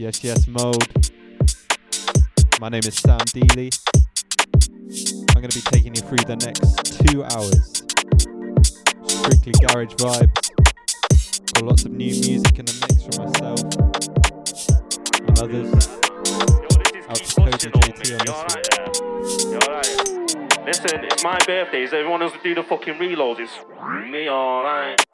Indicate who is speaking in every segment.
Speaker 1: Yes, yes, mode. My name is Sam Deely. I'm going to be taking you through the next two hours. Strictly garage vibes. Got lots of new music in the mix for myself and others. Out to Cody JT on this yeah.
Speaker 2: Listen, it's my birthday. Is everyone else do the fucking reloads? It's me, alright.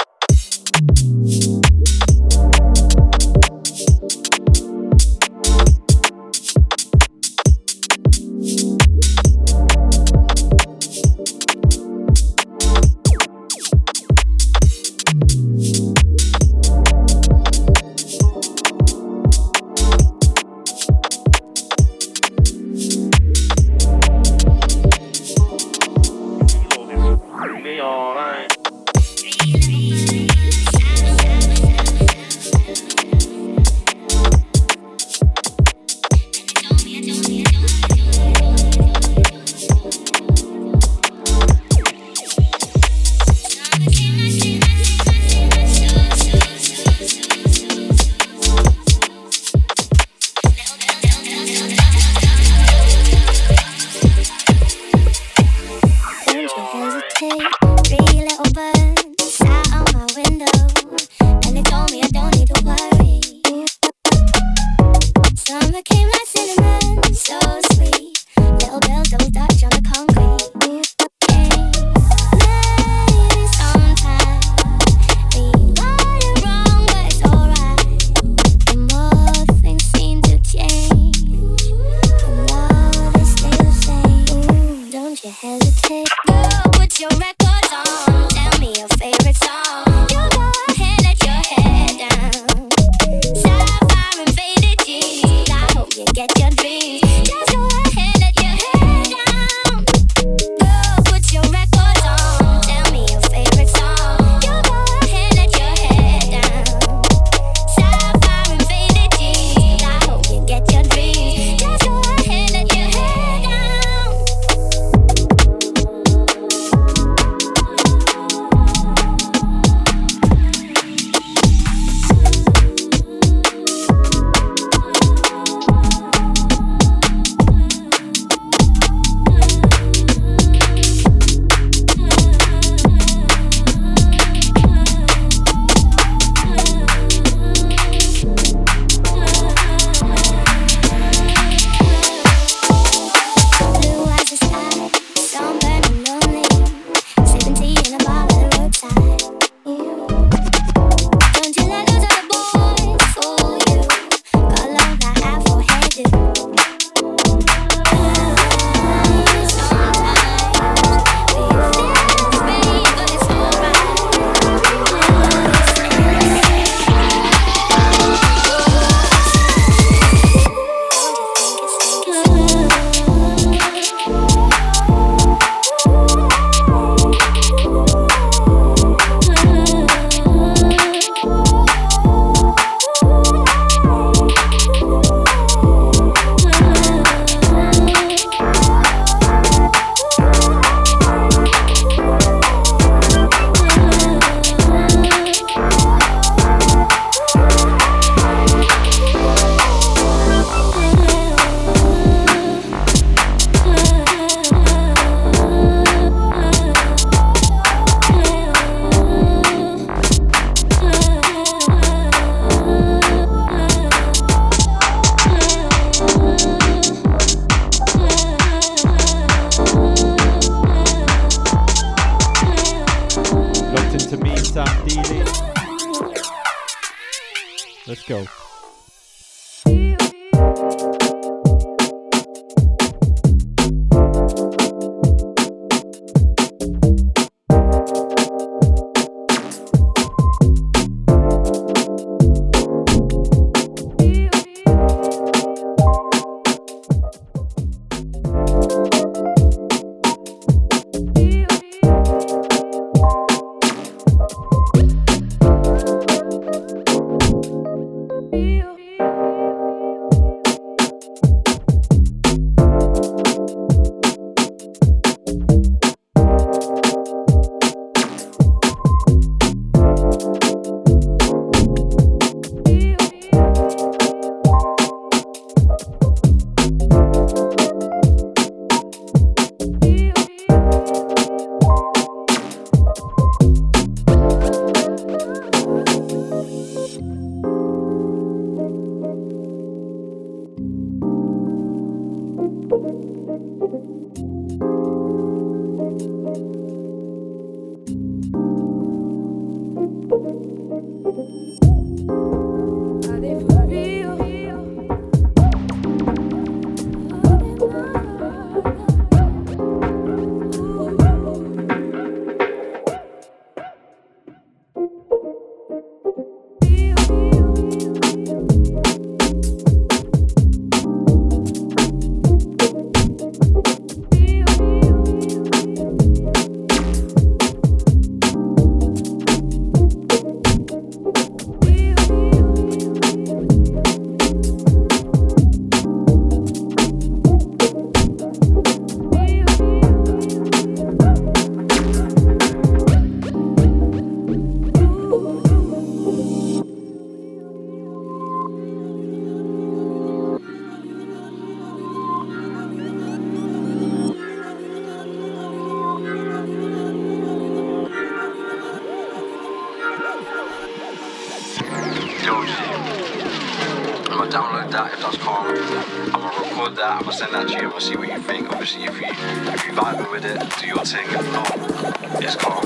Speaker 3: Ain't with the deck, but these tables will turn. I ain't wanna flip, but I guess it's my turn. My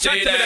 Speaker 4: say that.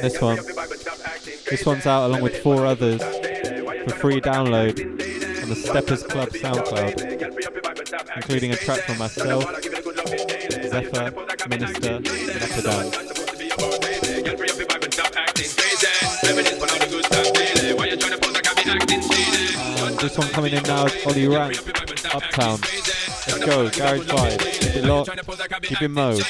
Speaker 1: this one. This
Speaker 5: one's out along with four others for free download on the Steppers Club SoundCloud, including a track from myself, Zephyr, Minister, and Epidan. And this one coming in now is Ollie Rank, Uptown. Let's go, Garage Five, keep it locked, keep it
Speaker 6: mowed.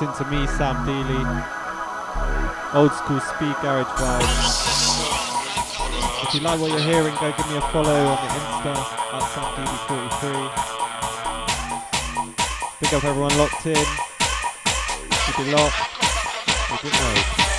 Speaker 6: Locked into me, Sam Deely. Old school speed garage vibes. If you like what you're hearing, go give me a follow on the Insta at SamDeely43. Big up everyone locked in. Keep it locked. Keep it.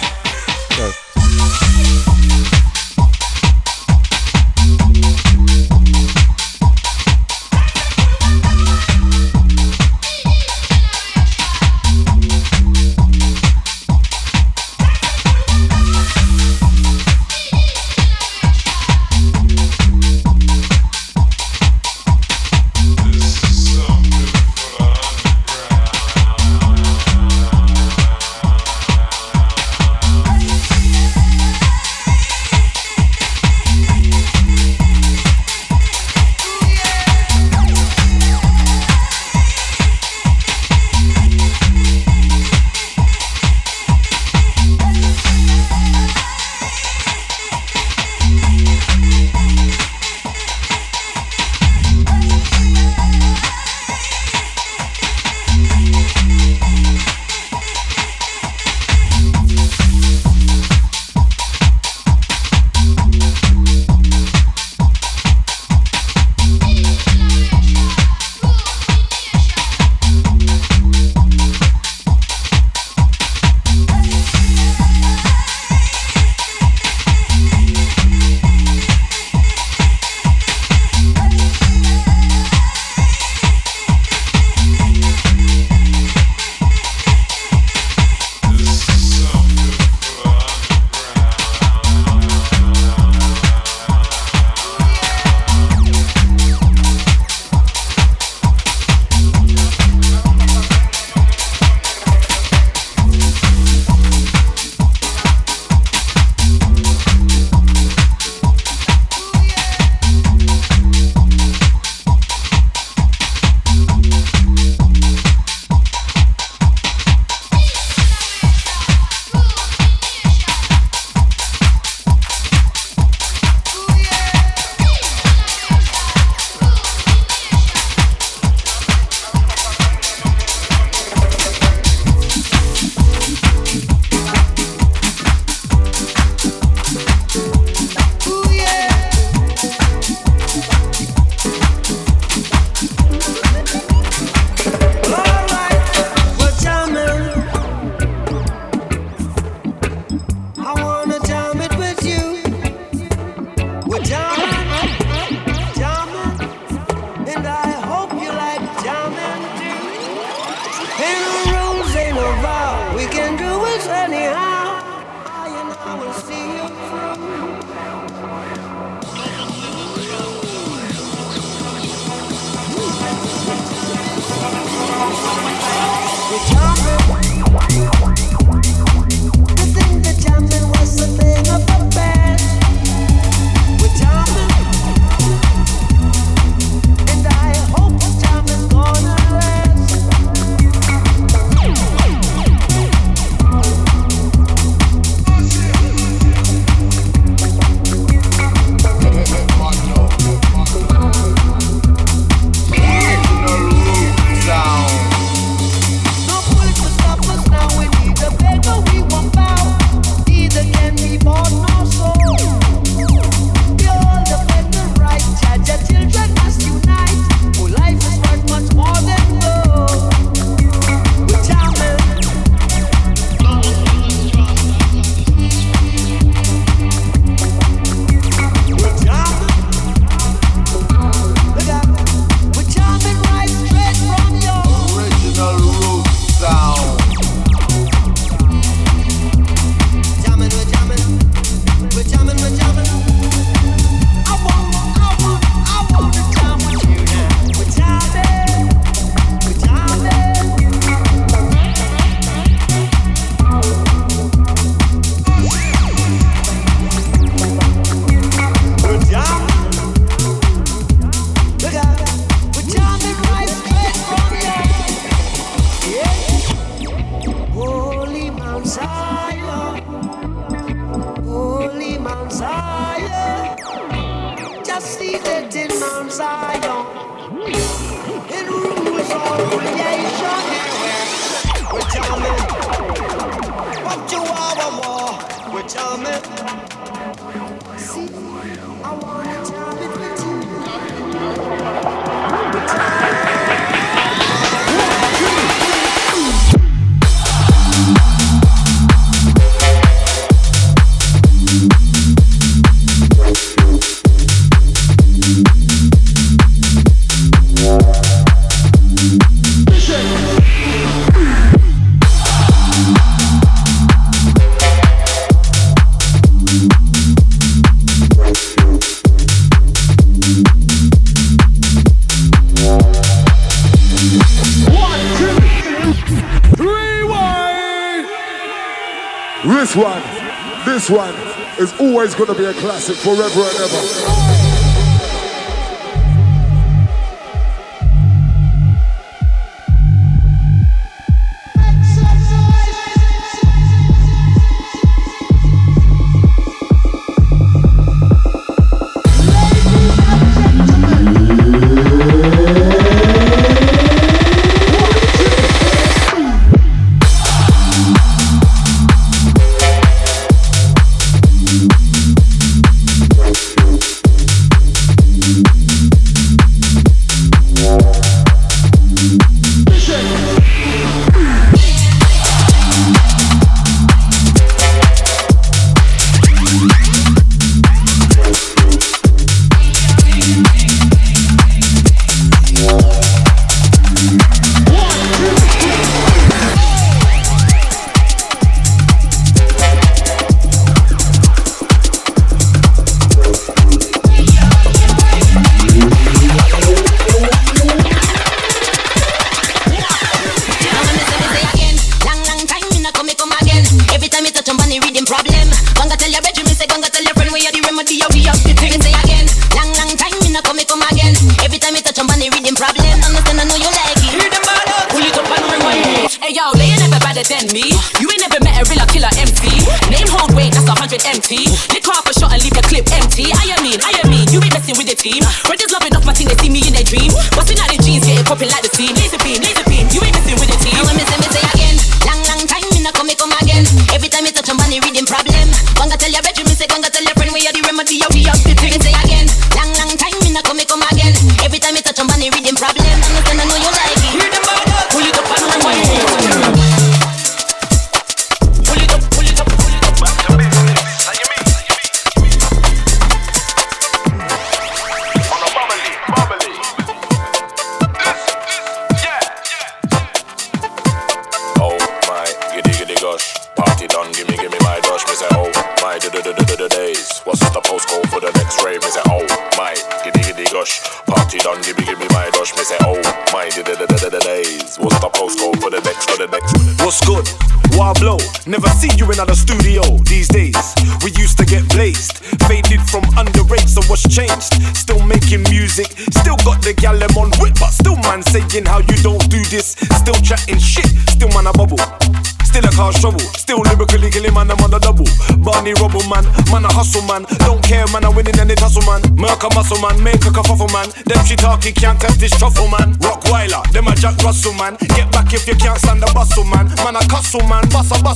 Speaker 7: Classic forever and ever.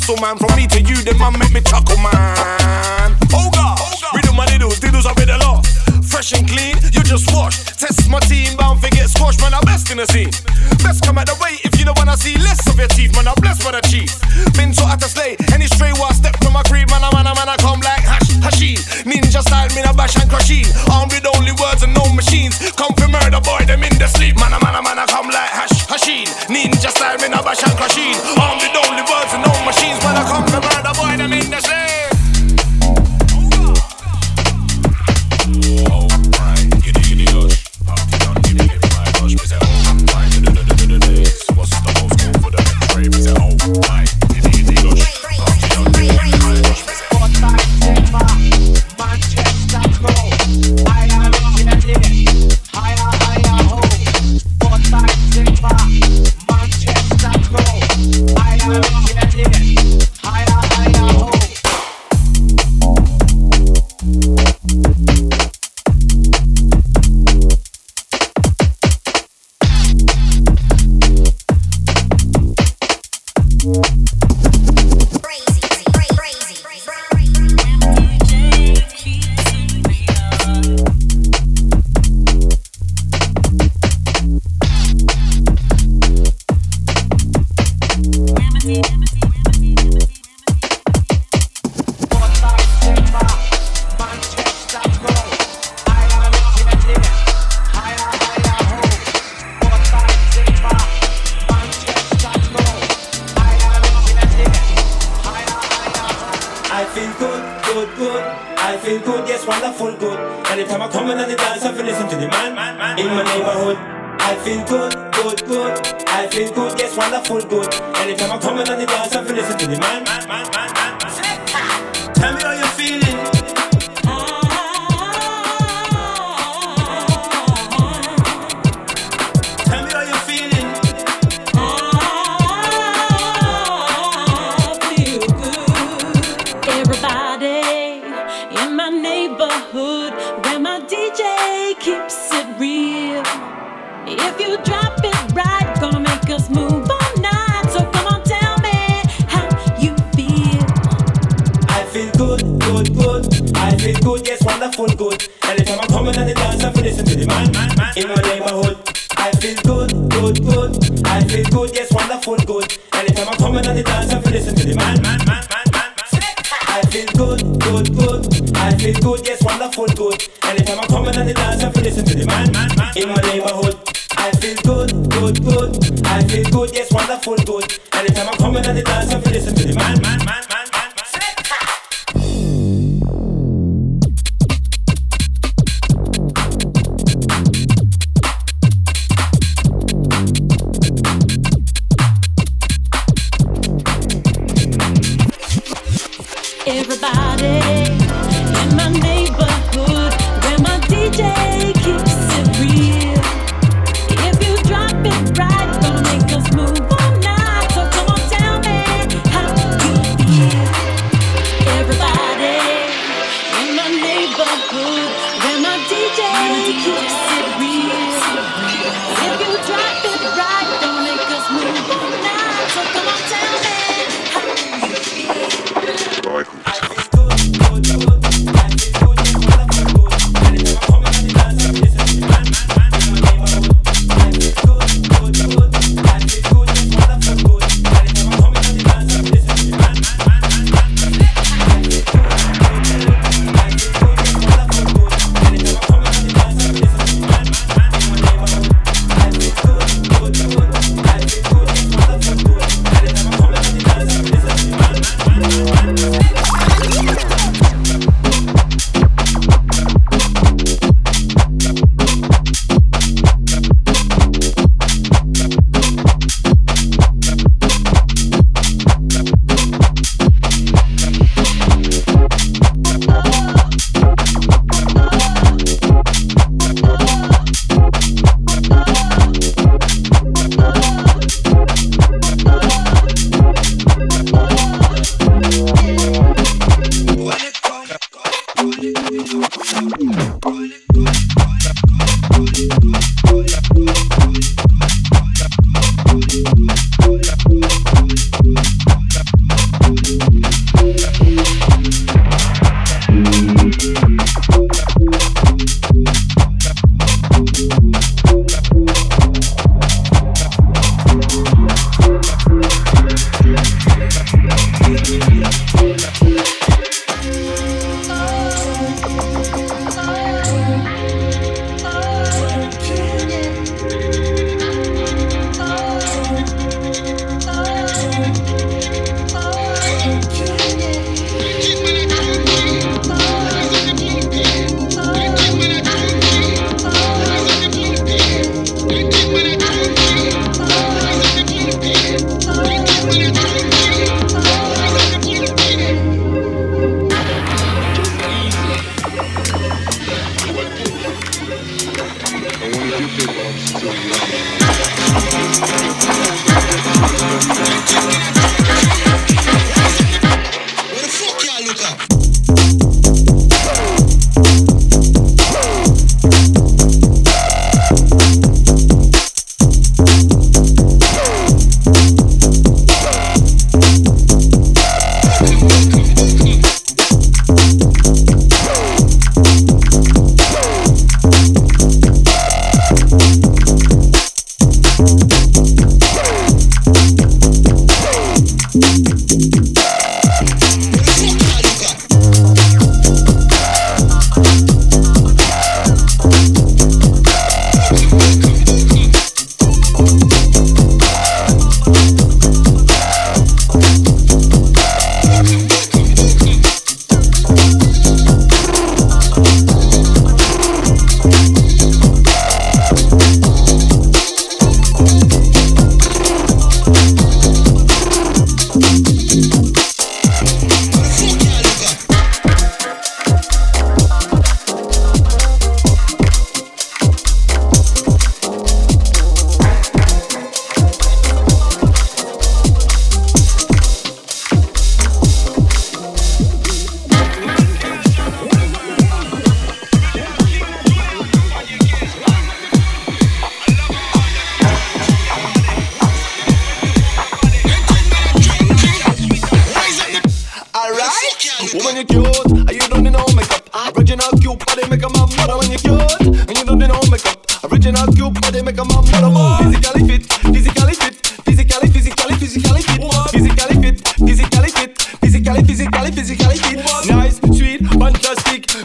Speaker 8: Bustle man. From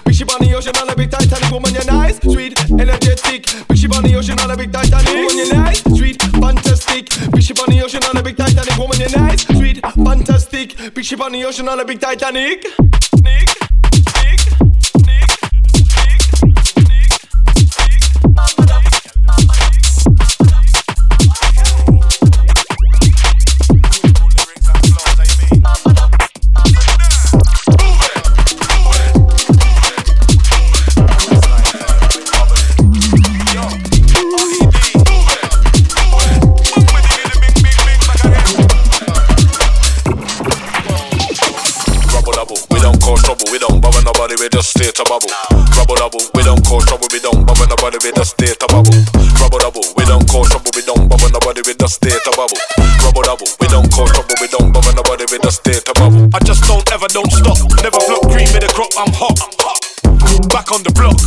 Speaker 8: Big ship on the ocean on a big Titanic woman, you're nice, sweet, energetic. Big on the ocean on a big Titanic woman, you're nice, sweet, fantastic. Big on the ocean on a big Titanic woman, you're nice, sweet, fantastic. Big on the ocean on a big Titanic. Nick,
Speaker 9: we just stay to bubble. Rubble double, we don't cause trouble, we don't bother nobody, we just stay to bubble. Rubble double, we don't cause trouble, we don't bother nobody, we just stay to bubble. Rubble double, we don't cause trouble, we don't bother nobody, we just stay to bubble.
Speaker 8: I just don't ever don't stop. Never flop cream in the crop, I'm hot. Back on the block.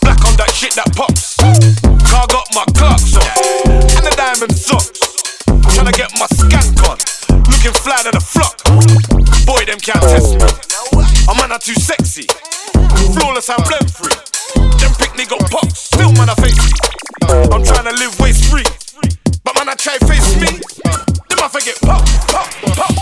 Speaker 8: Black on that shit that pops. Car got my clocks on. And the diamond socks. Tryna get my skank on. Looking fly to the flock. Boy, them can't test me. Man are too sexy. Flawless and blend free. Them picnic got pox. Still man I face. I'm tryna live waste free. But man I try face me. Them I forget pop, pop, pop.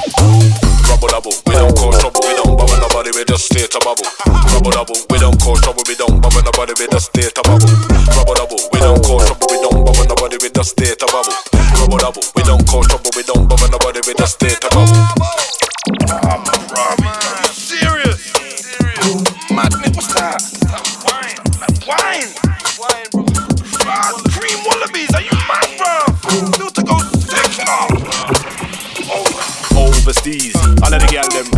Speaker 9: Rubble double, we don't cause trouble, we don't bother nobody, we just stay to bubble. Rubble double, we don't cause trouble, we don't bother nobody, we just stay to bubble. Rubble double, we don't cause trouble, we don't bother nobody, we just stay to bubble. Rubble double, we don't cause trouble, we don't bother nobody, we just stay to bubble.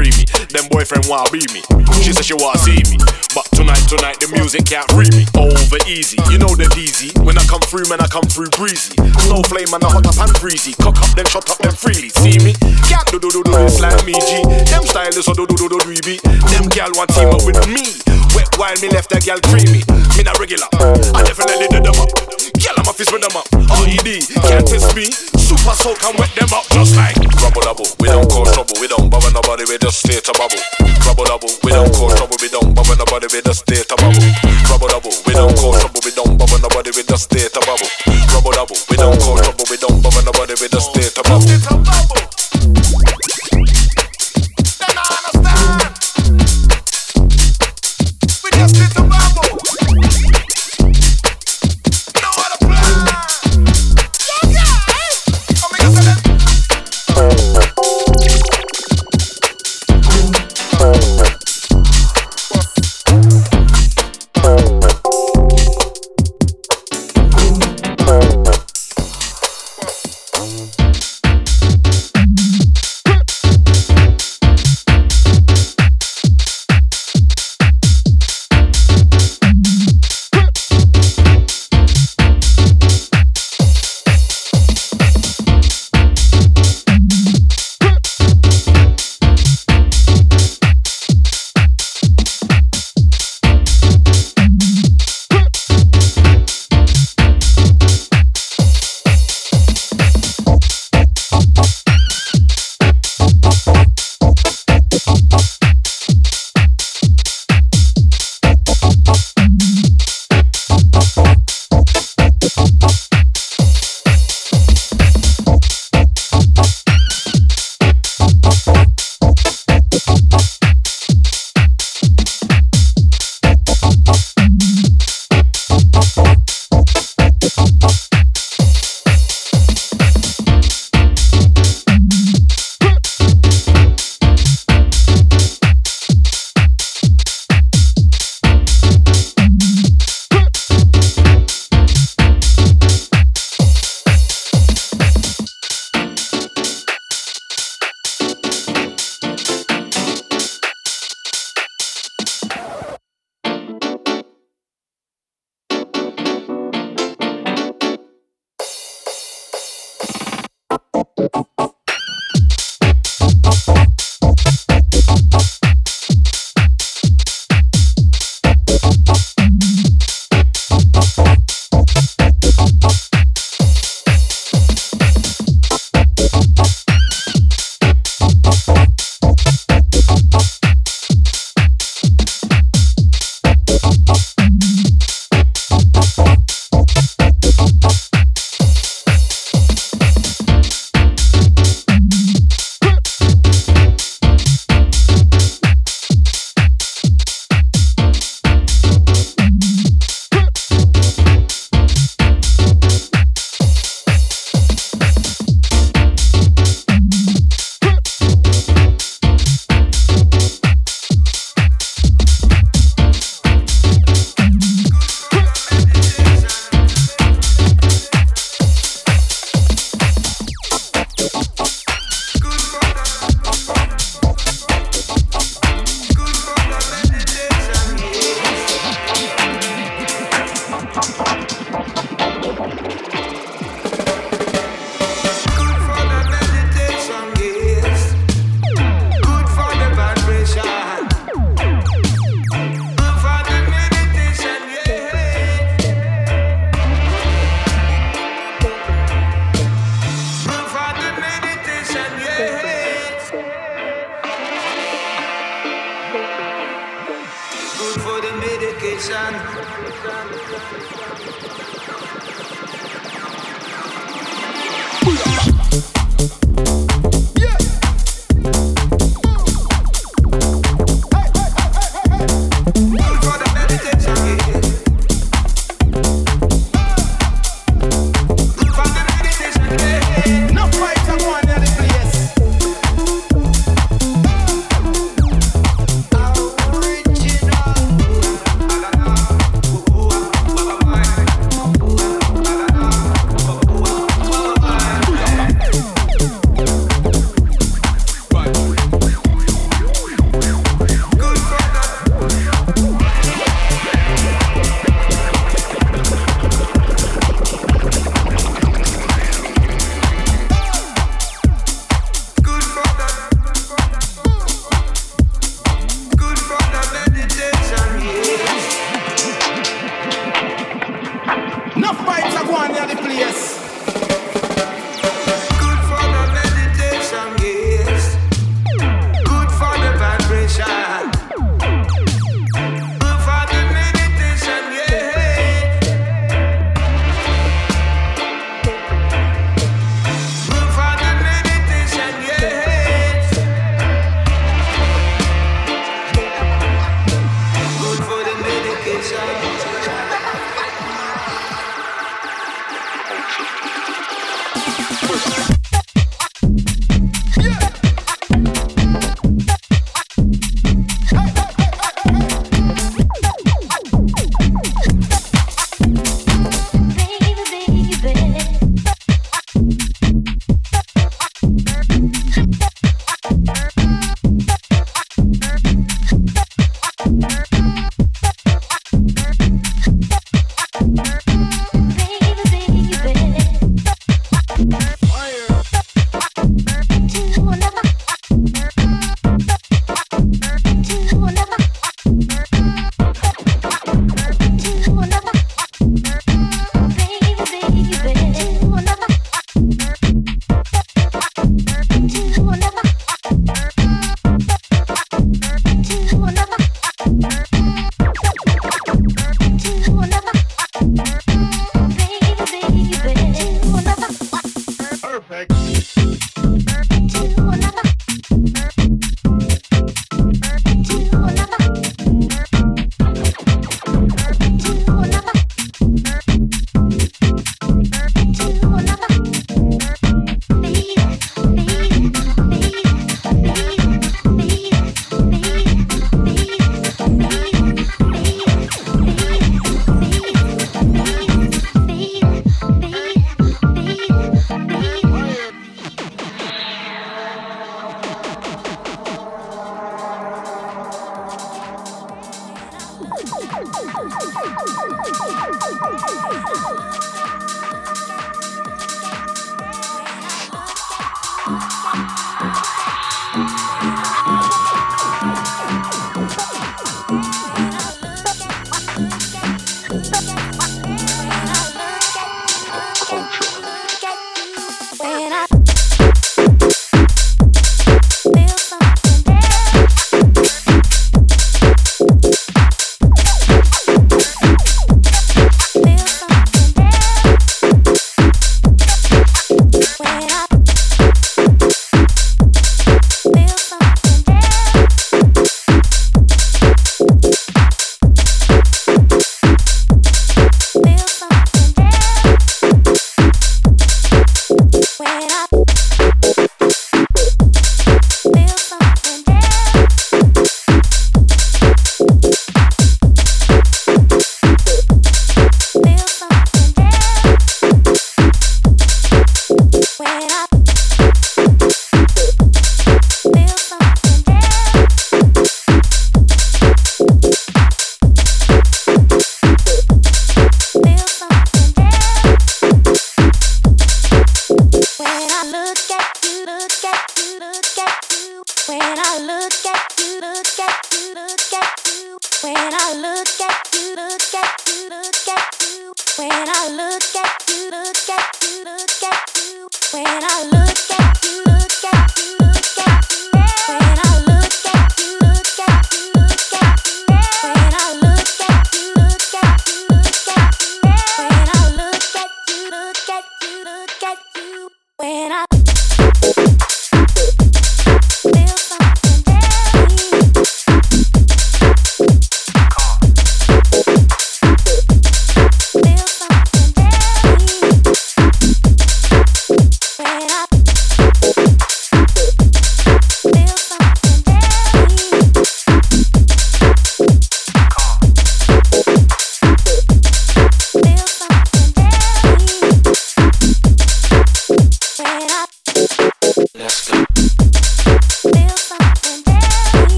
Speaker 9: Them me, them boyfriend wanna be me. She said she wanna see me, but tonight, tonight the music can't free me. Over easy, you know the DZ. When I come through, man, I come through breezy. Snow flame and I hot up and breezy. Cock up, then shut up, then freely. See me? Can't do do do do this like me, G. Them stylists so do do do do do be. Them gal want team up with me. Wet while me left that gal creamy. Me not regular, I definitely did them up. Gal, I'm a fist with them up. RED, can't test me. Super soul can wet them up just like Rubble double, we don't cause trouble, we don't bother nobody, we just stay to bubble. Rubble double, we don't cause trouble, we don't bother nobody, we just stay to bubble. Rubble double, we don't cause trouble, we don't bother nobody, we just stay to bubble. Rubble double, we don't cause trouble, we don't bother nobody, we just stay to bubble.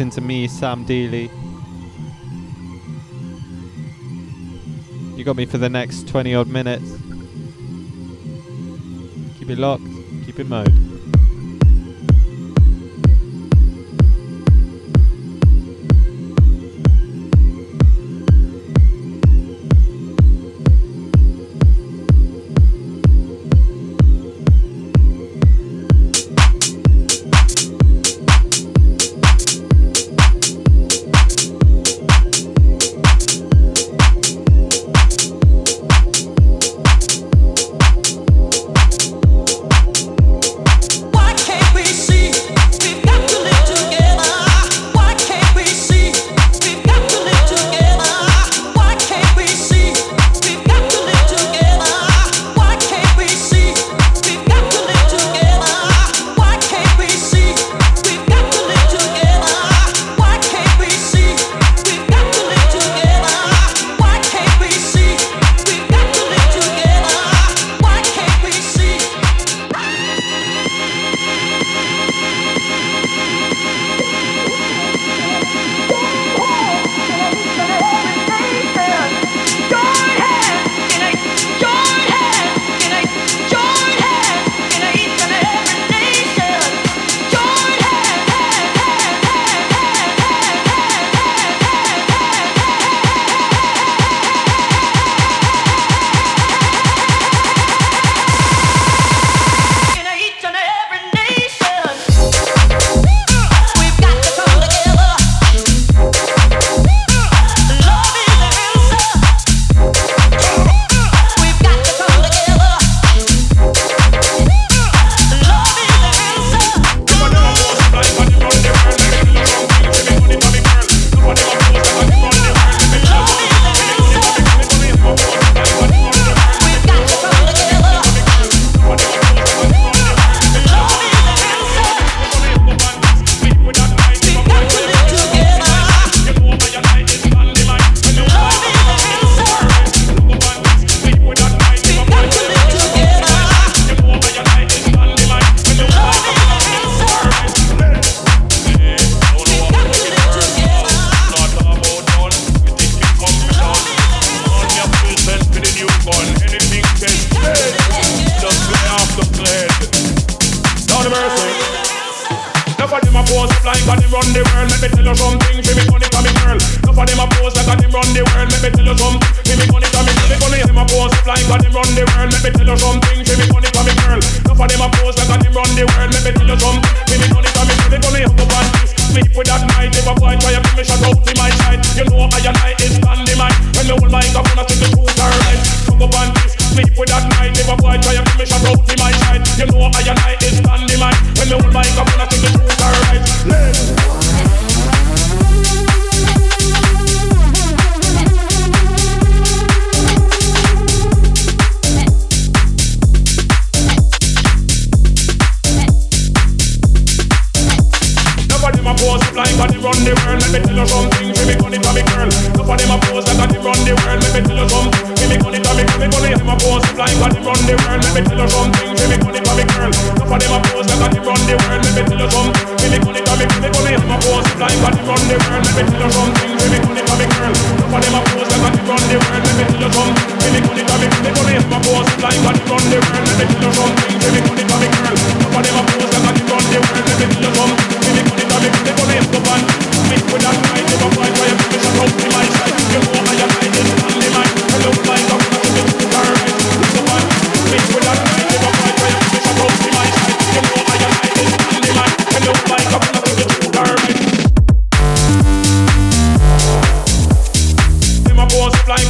Speaker 1: reacting to me, Sam Deely. You got me for the next 20 odd minutes. Keep it locked, keep it mode.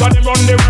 Speaker 10: Cause them run the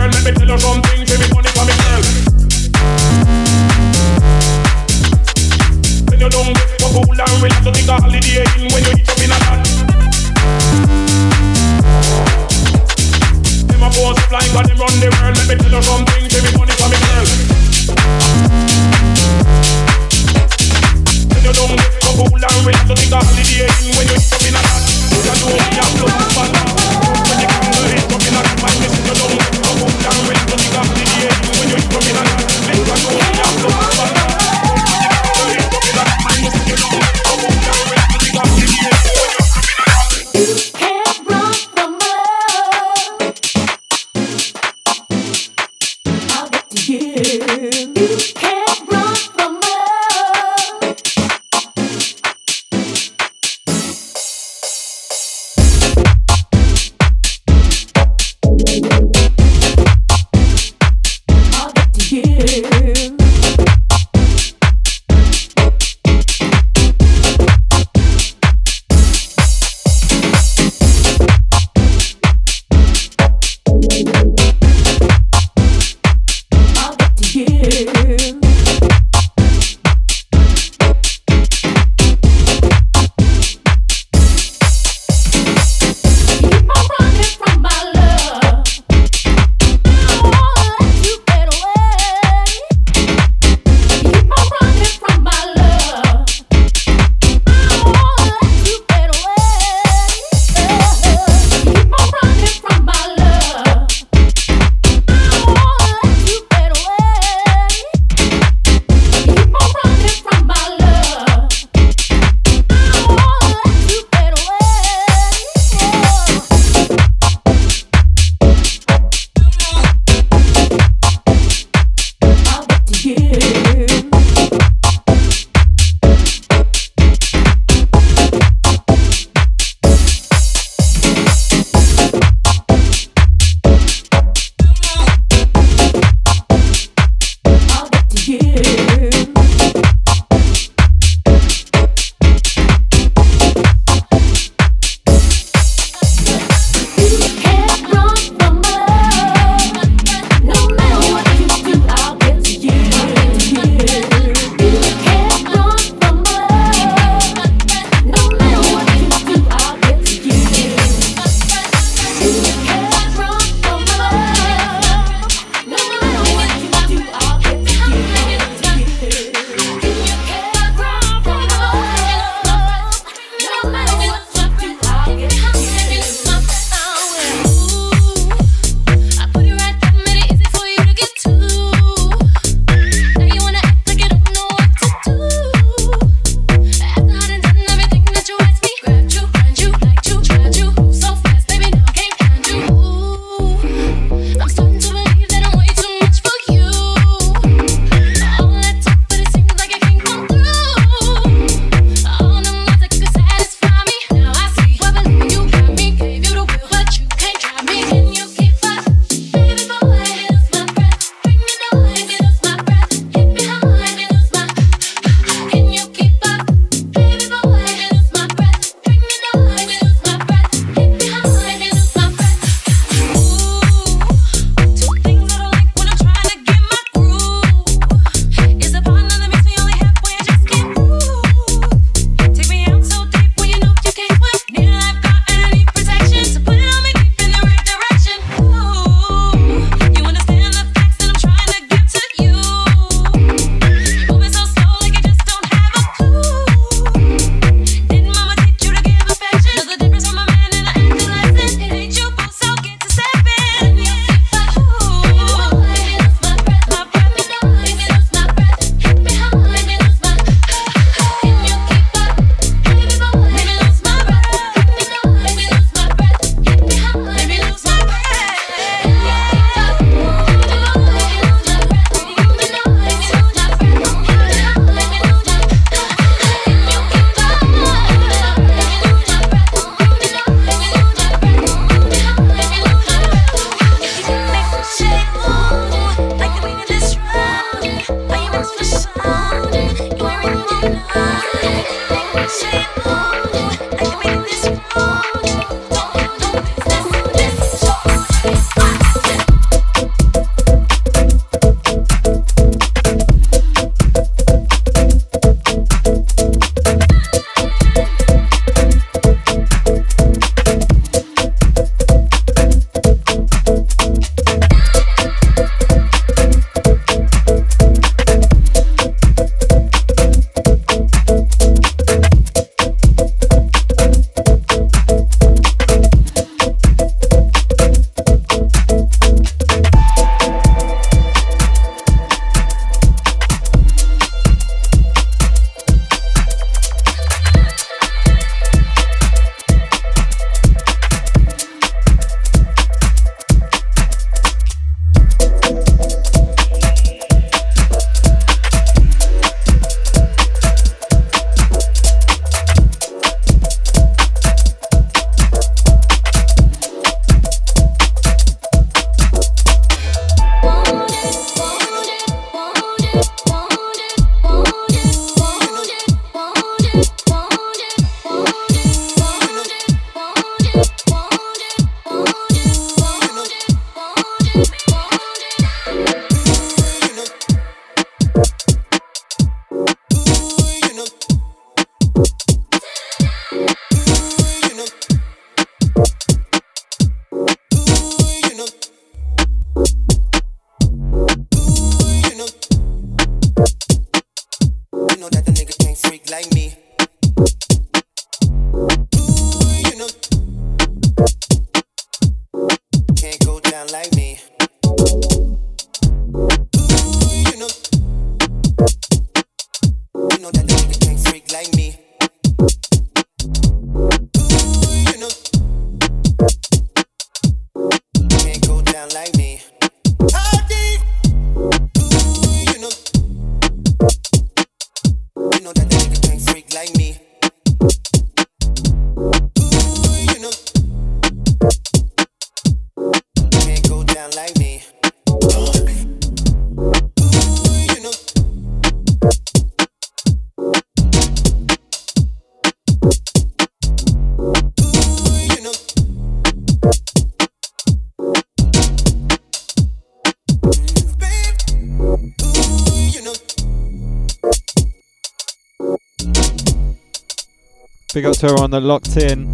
Speaker 11: Big up to everyone that locked in.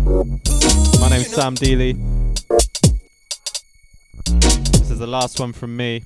Speaker 11: My name is Sam Deely. This is the last one from me.